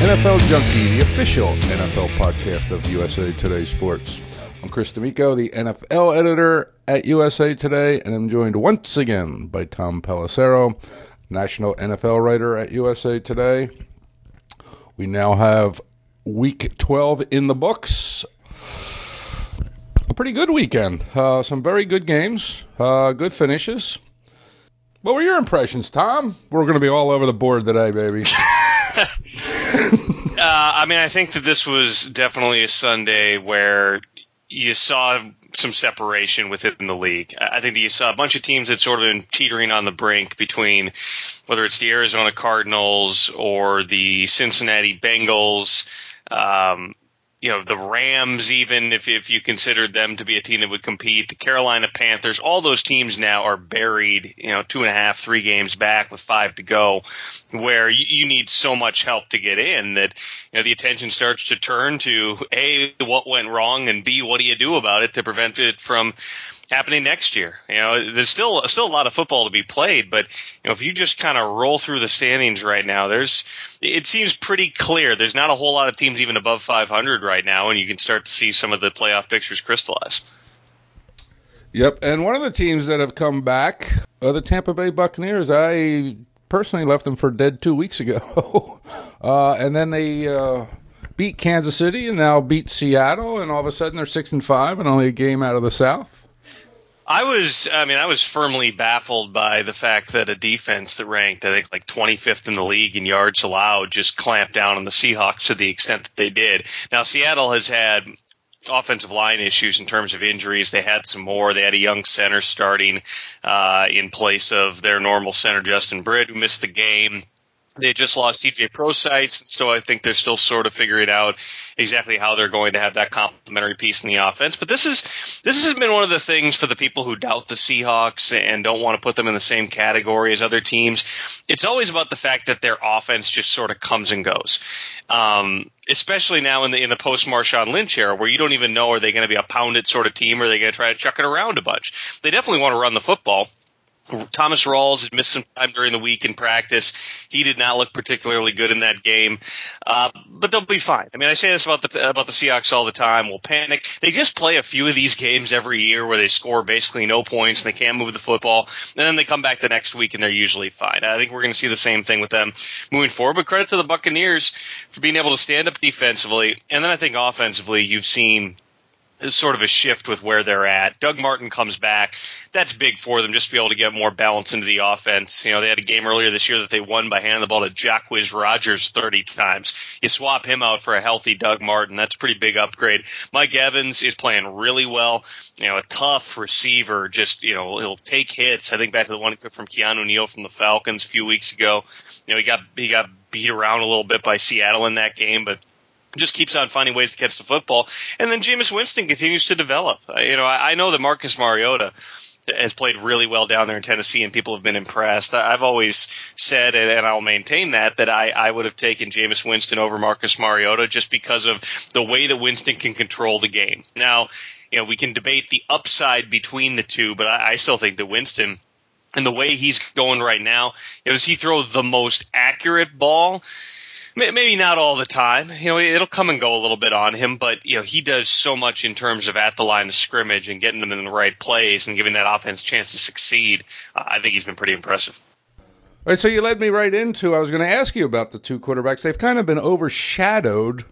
NFL Junkie, the official NFL podcast of USA Today Sports. I'm Chris D'Amico, the NFL editor at USA Today, and I'm joined once again by Tom Pelissero, national NFL writer at USA Today. We now have week 12 in the books. A pretty good weekend. Uh, some very good games, uh, good finishes. What were your impressions, Tom? We're going to be all over the board today, baby. uh, I mean, I think that this was definitely a Sunday where you saw some separation within the league. I think that you saw a bunch of teams that sort of been teetering on the brink between whether it's the Arizona Cardinals or the Cincinnati Bengals. Um, you know, the Rams, even if, if you considered them to be a team that would compete, the Carolina Panthers, all those teams now are buried, you know, two and a half, three games back with five to go, where you, you need so much help to get in that, you know, the attention starts to turn to A, what went wrong, and B, what do you do about it to prevent it from happening next year. You know, there's still still a lot of football to be played, but you know, if you just kind of roll through the standings right now, there's it seems pretty clear. There's not a whole lot of teams even above 500 right now, and you can start to see some of the playoff pictures crystallize. Yep, and one of the teams that have come back are the Tampa Bay Buccaneers. I personally left them for dead two weeks ago, uh, and then they. Uh, beat Kansas City and now beat Seattle, and all of a sudden they're six and five and only a game out of the South. I was, I mean, I was firmly baffled by the fact that a defense that ranked, I think, like 25th in the league in yards allowed just clamped down on the Seahawks to the extent that they did. Now, Seattle has had offensive line issues in terms of injuries. They had some more. They had a young center starting uh, in place of their normal center, Justin Britt, who missed the game. They just lost CJ Prosise, so I think they're still sort of figuring out exactly how they're going to have that complementary piece in the offense. But this is this has been one of the things for the people who doubt the Seahawks and don't want to put them in the same category as other teams. It's always about the fact that their offense just sort of comes and goes. Um, especially now in the in the post Marshawn Lynch era, where you don't even know are they going to be a pounded sort of team or are they going to try to chuck it around a bunch. They definitely want to run the football. Thomas Rawls had missed some time during the week in practice. He did not look particularly good in that game, uh, but they'll be fine. I mean, I say this about the about the Seahawks all the time. We'll panic. They just play a few of these games every year where they score basically no points and they can't move the football, and then they come back the next week and they're usually fine. I think we're going to see the same thing with them moving forward. But credit to the Buccaneers for being able to stand up defensively, and then I think offensively, you've seen sort of a shift with where they're at. Doug Martin comes back. That's big for them just to be able to get more balance into the offense. You know, they had a game earlier this year that they won by handing the ball to Jacquizz Rodgers 30 times. You swap him out for a healthy Doug Martin. That's a pretty big upgrade. Mike Evans is playing really well. You know, a tough receiver. Just, you know, he'll take hits. I think back to the one from Keanu Neal from the Falcons a few weeks ago. You know, he got, he got beat around a little bit by Seattle in that game, but just keeps on finding ways to catch the football. And then Jameis Winston continues to develop. Uh, you know, I, I know that Marcus Mariota has played really well down there in Tennessee, and people have been impressed. I've always said, and I'll maintain that, that I, I would have taken Jameis Winston over Marcus Mariota just because of the way that Winston can control the game. Now, you know, we can debate the upside between the two, but I, I still think that Winston and the way he's going right now, you know, does he throw the most accurate ball? Maybe not all the time. You know, it'll come and go a little bit on him, but you know, he does so much in terms of at the line of scrimmage and getting them in the right place and giving that offense a chance to succeed. Uh, I think he's been pretty impressive. All right, so you led me right into. I was going to ask you about the two quarterbacks. They've kind of been overshadowed,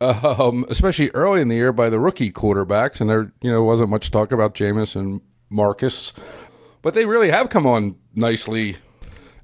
um, especially early in the year, by the rookie quarterbacks, and there, you know, wasn't much talk about Jameis and Marcus, but they really have come on nicely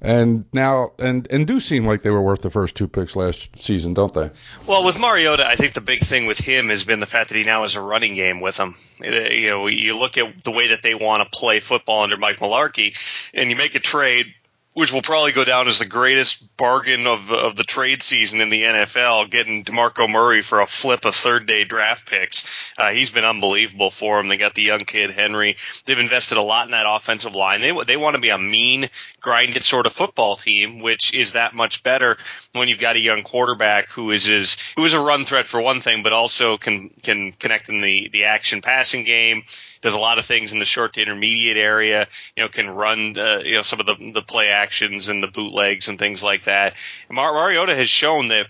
and now and and do seem like they were worth the first two picks last season, don't they? Well, with Mariota, I think the big thing with him has been the fact that he now has a running game with him. Uh, you know, you look at the way that they want to play football under Mike Mularkey, and you make a trade which will probably go down as the greatest bargain of of the trade season in the NFL, getting Demarco Murray for a flip of third day draft picks. Uh, he's been unbelievable for them. They got the young kid Henry. They've invested a lot in that offensive line. They they want to be a mean, grinded sort of football team, which is that much better when you've got a young quarterback who is is who is a run threat for one thing, but also can can connect in the the action passing game does a lot of things in the short to intermediate area. You know, can run uh, you know some of the the play and the bootlegs and things like that. Mar- Mariota has shown that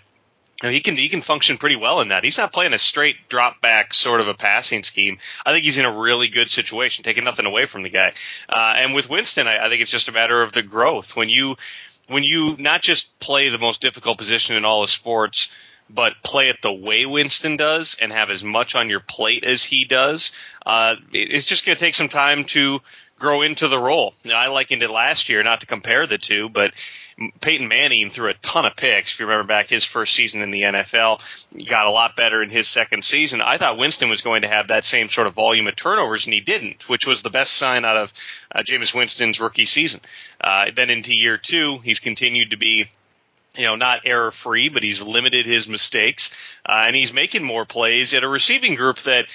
he can he can function pretty well in that. He's not playing a straight drop back sort of a passing scheme. I think he's in a really good situation, taking nothing away from the guy. Uh, and with Winston, I, I think it's just a matter of the growth. When you when you not just play the most difficult position in all of sports, but play it the way Winston does and have as much on your plate as he does, uh, it's just going to take some time to grow into the role. I likened it last year, not to compare the two, but Peyton Manning threw a ton of picks. If you remember back his first season in the NFL, he got a lot better in his second season. I thought Winston was going to have that same sort of volume of turnovers, and he didn't, which was the best sign out of uh, Jameis Winston's rookie season. Uh, then into year two, he's continued to be you know, not error free, but he's limited his mistakes, uh, and he's making more plays at a receiving group that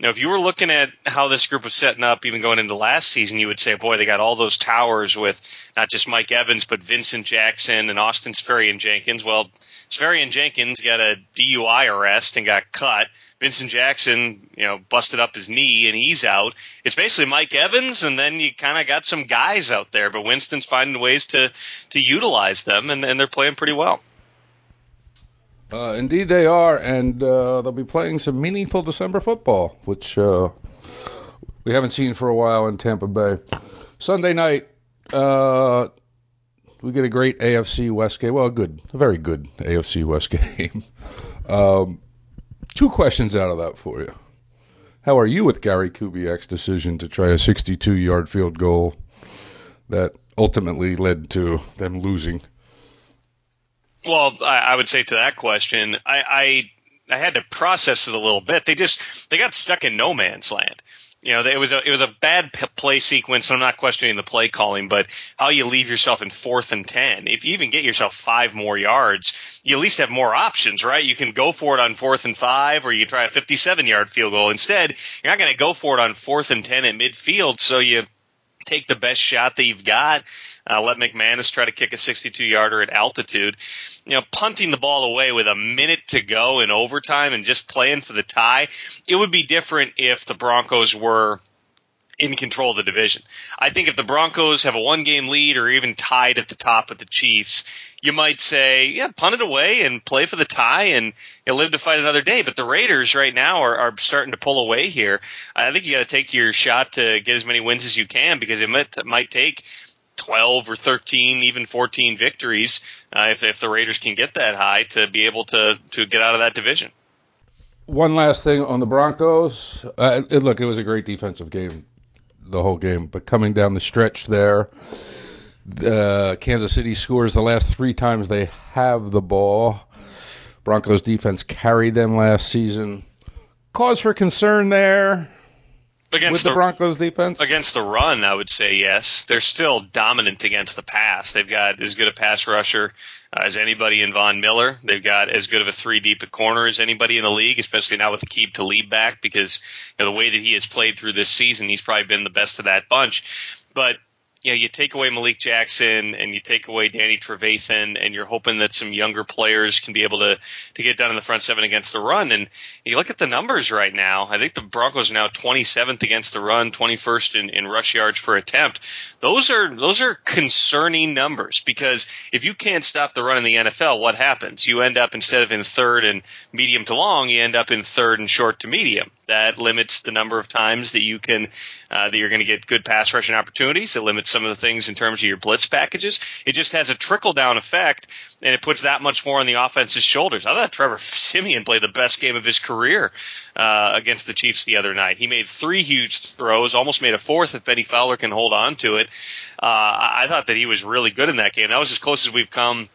now, if you were looking at how this group was setting up, even going into last season, you would say, boy, they got all those towers with not just Mike Evans, but Vincent Jackson and Austin Seferian-Jenkins. Well, Seferian-Jenkins got a DUI arrest and got cut. Vincent Jackson, you know, busted up his knee and he's out. It's basically Mike Evans, and then you kind of got some guys out there, but Winston's finding ways to to utilize them, and, and they're playing pretty well. Uh, indeed, they are, and uh, they'll be playing some meaningful December football, which uh, we haven't seen for a while in Tampa Bay. Sunday night, uh, we get a great AFC West game. Well, good, a very good AFC West game. um, two questions out of that for you. How are you with Gary Kubiak's decision to try a 62-yard field goal that ultimately led to them losing? Well, I, I would say to that question, I, I I had to process it a little bit. They just they got stuck in no man's land. You know, it was a it was a bad play sequence. I'm not questioning the play calling, but how you leave yourself in fourth and ten. If you even get yourself five more yards, you at least have more options, right? You can go for it on fourth and five, or you can try a 57 yard field goal. Instead, you're not going to go for it on fourth and ten at midfield, so you take the best shot that you've got. Uh, let McManus try to kick a 62 yarder at altitude. You know, punting the ball away with a minute to go in overtime and just playing for the tie. It would be different if the Broncos were in control of the division. I think if the Broncos have a one game lead or even tied at the top with the Chiefs, you might say, yeah, punt it away and play for the tie and you'll live to fight another day. But the Raiders right now are, are starting to pull away here. I think you got to take your shot to get as many wins as you can because it might, it might take 12 or 13, even 14 victories uh, if, if the Raiders can get that high to be able to, to get out of that division. One last thing on the Broncos. Uh, it, look, it was a great defensive game the whole game. But coming down the stretch there, uh, Kansas City scores the last three times they have the ball. Broncos defense carried them last season. Cause for concern there against with the, the, Broncos defense? Against the run, I would say yes. They're still dominant against the pass. They've got as good a pass rusher uh, as anybody in Von Miller. They've got as good of a three deep at corner as anybody in the league, especially now with Aqib Talib back because you know, the way that he has played through this season, he's probably been the best of that bunch. But you know, you take away Malik Jackson and you take away Danny Trevathan, and you're hoping that some younger players can be able to to get done in the front seven against the run. And you look at the numbers right now. I think the Broncos are now 27th against the run, 21st in, in rush yards per attempt. Those are those are concerning numbers because if you can't stop the run in the NFL, what happens? You end up instead of in third and medium to long, you end up in third and short to medium. That limits the number of times that you can uh, that you're going to get good pass rushing opportunities. It limits some of the things in terms of your blitz packages. It just has a trickle down effect, and it puts that much more on the offense's shoulders. I thought Trevor Siemian played the best game of his career uh, against the Chiefs the other night. He made three huge throws, almost made a fourth if Bennie Fowler can hold on to it. Uh, I thought that he was really good in that game. That was as close as we've come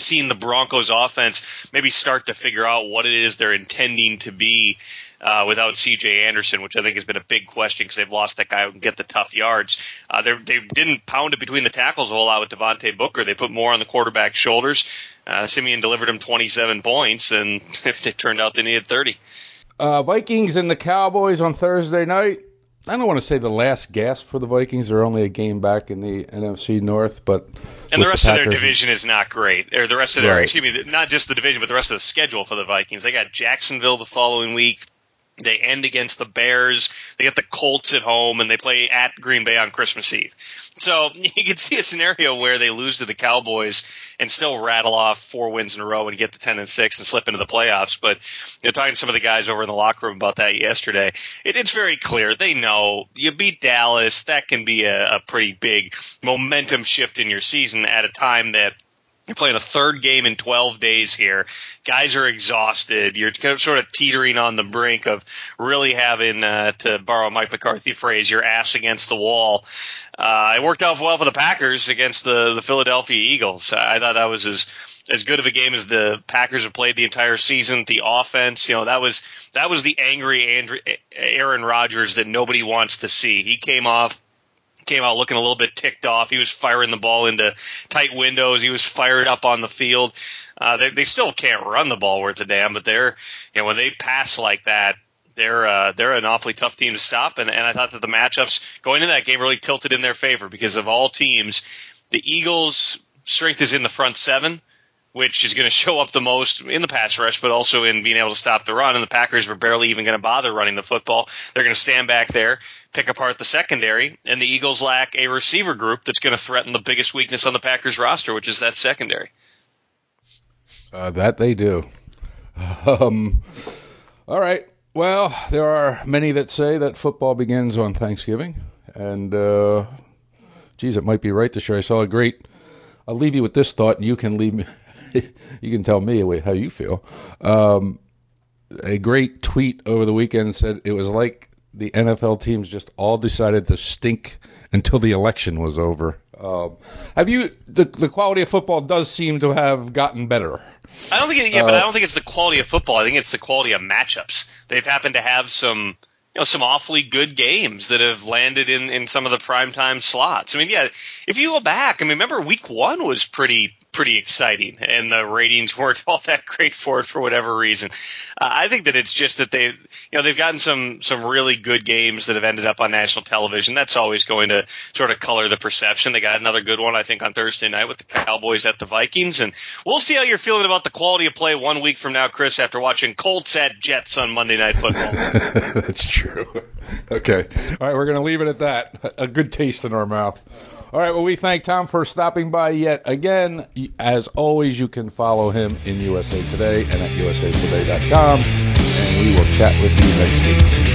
seeing the Broncos offense maybe start to figure out what it is they're intending to be uh, without C.J. Anderson, which I think has been a big question because they've lost that guy who can get the tough yards. Uh, they didn't pound it between the tackles a whole lot with Devontae Booker. They put more on the quarterback's shoulders. Uh, Siemian delivered him 27 points, and if it turned out they needed 30. Uh, Vikings and the Cowboys on Thursday night. I don't want to say the last gasp for the Vikings. They're only a game back in the NFC North, but and the rest the of their division is not great. Or the rest of their, right. excuse me, not just the division, but the rest of the schedule for the Vikings. They got Jacksonville the following week, They end against the Bears. They get the Colts at home, and they play at Green Bay on Christmas Eve. So you can see a scenario where they lose to the Cowboys and still rattle off four wins in a row and get to ten and six and slip into the playoffs. But you know, talking to some of the guys over in the locker room about that yesterday, it, it's very clear they know you beat Dallas. That can be a, a pretty big momentum shift in your season at a time that you're playing a third game in 12 days here. Guys are exhausted. You're sort of teetering on the brink of really having, uh, to borrow Mike McCarthy phrase, your ass against the wall. Uh, it worked out well for the Packers against the, the Philadelphia Eagles. I thought that was as, as good of a game as the Packers have played the entire season. The offense, you know, that was, that was the angry Andrew, Aaron Rodgers that nobody wants to see. He came off came out looking a little bit ticked off. He was firing the ball into tight windows. He was fired up on the field. Uh, they, they still can't run the ball worth a damn, but they're, you know, when they pass like that, they're uh, they're an awfully tough team to stop, and, and I thought that the matchups going into that game really tilted in their favor because of all teams, the Eagles' strength is in the front seven, which is going to show up the most in the pass rush, but also in being able to stop the run. And the Packers were barely even going to bother running the football. They're going to stand back there, pick apart the secondary, and the Eagles lack a receiver group that's going to threaten the biggest weakness on the Packers roster, which is that secondary. Uh, that they do. Um, all right. Well, there are many that say that football begins on Thanksgiving, and uh, geez, it might be right this year. I saw a great. I'll leave you with this thought, and you can leave me. you can tell me how you feel. Um, a great tweet over the weekend said it was like the NFL teams just all decided to stink until the election was over. Um, have you the the quality of football does seem to have gotten better. I don't think it, yeah, uh, but I don't think it's the quality of football. I think it's the quality of matchups. They've happened to have some you know some awfully good games that have landed in in some of the primetime slots. I mean, yeah, if you go back, I mean, remember week 1 was pretty pretty exciting, and the ratings weren't all that great for it for whatever reason. Uh, I think that it's just that they, you know, they've gotten some some really good games that have ended up on national television. That's always going to sort of color the perception. They got another good one, I think, on Thursday night with the Cowboys at the Vikings, and we'll see how you're feeling about the quality of play one week from now, Chris, after watching Colts at Jets on Monday Night Football. That's true. Okay, all right, we're going to leave it at that. A good taste in our mouth. All right. Well, we thank Tom for stopping by yet again. As always, you can follow him in USA Today and at usatoday.com. And we will chat with you next week.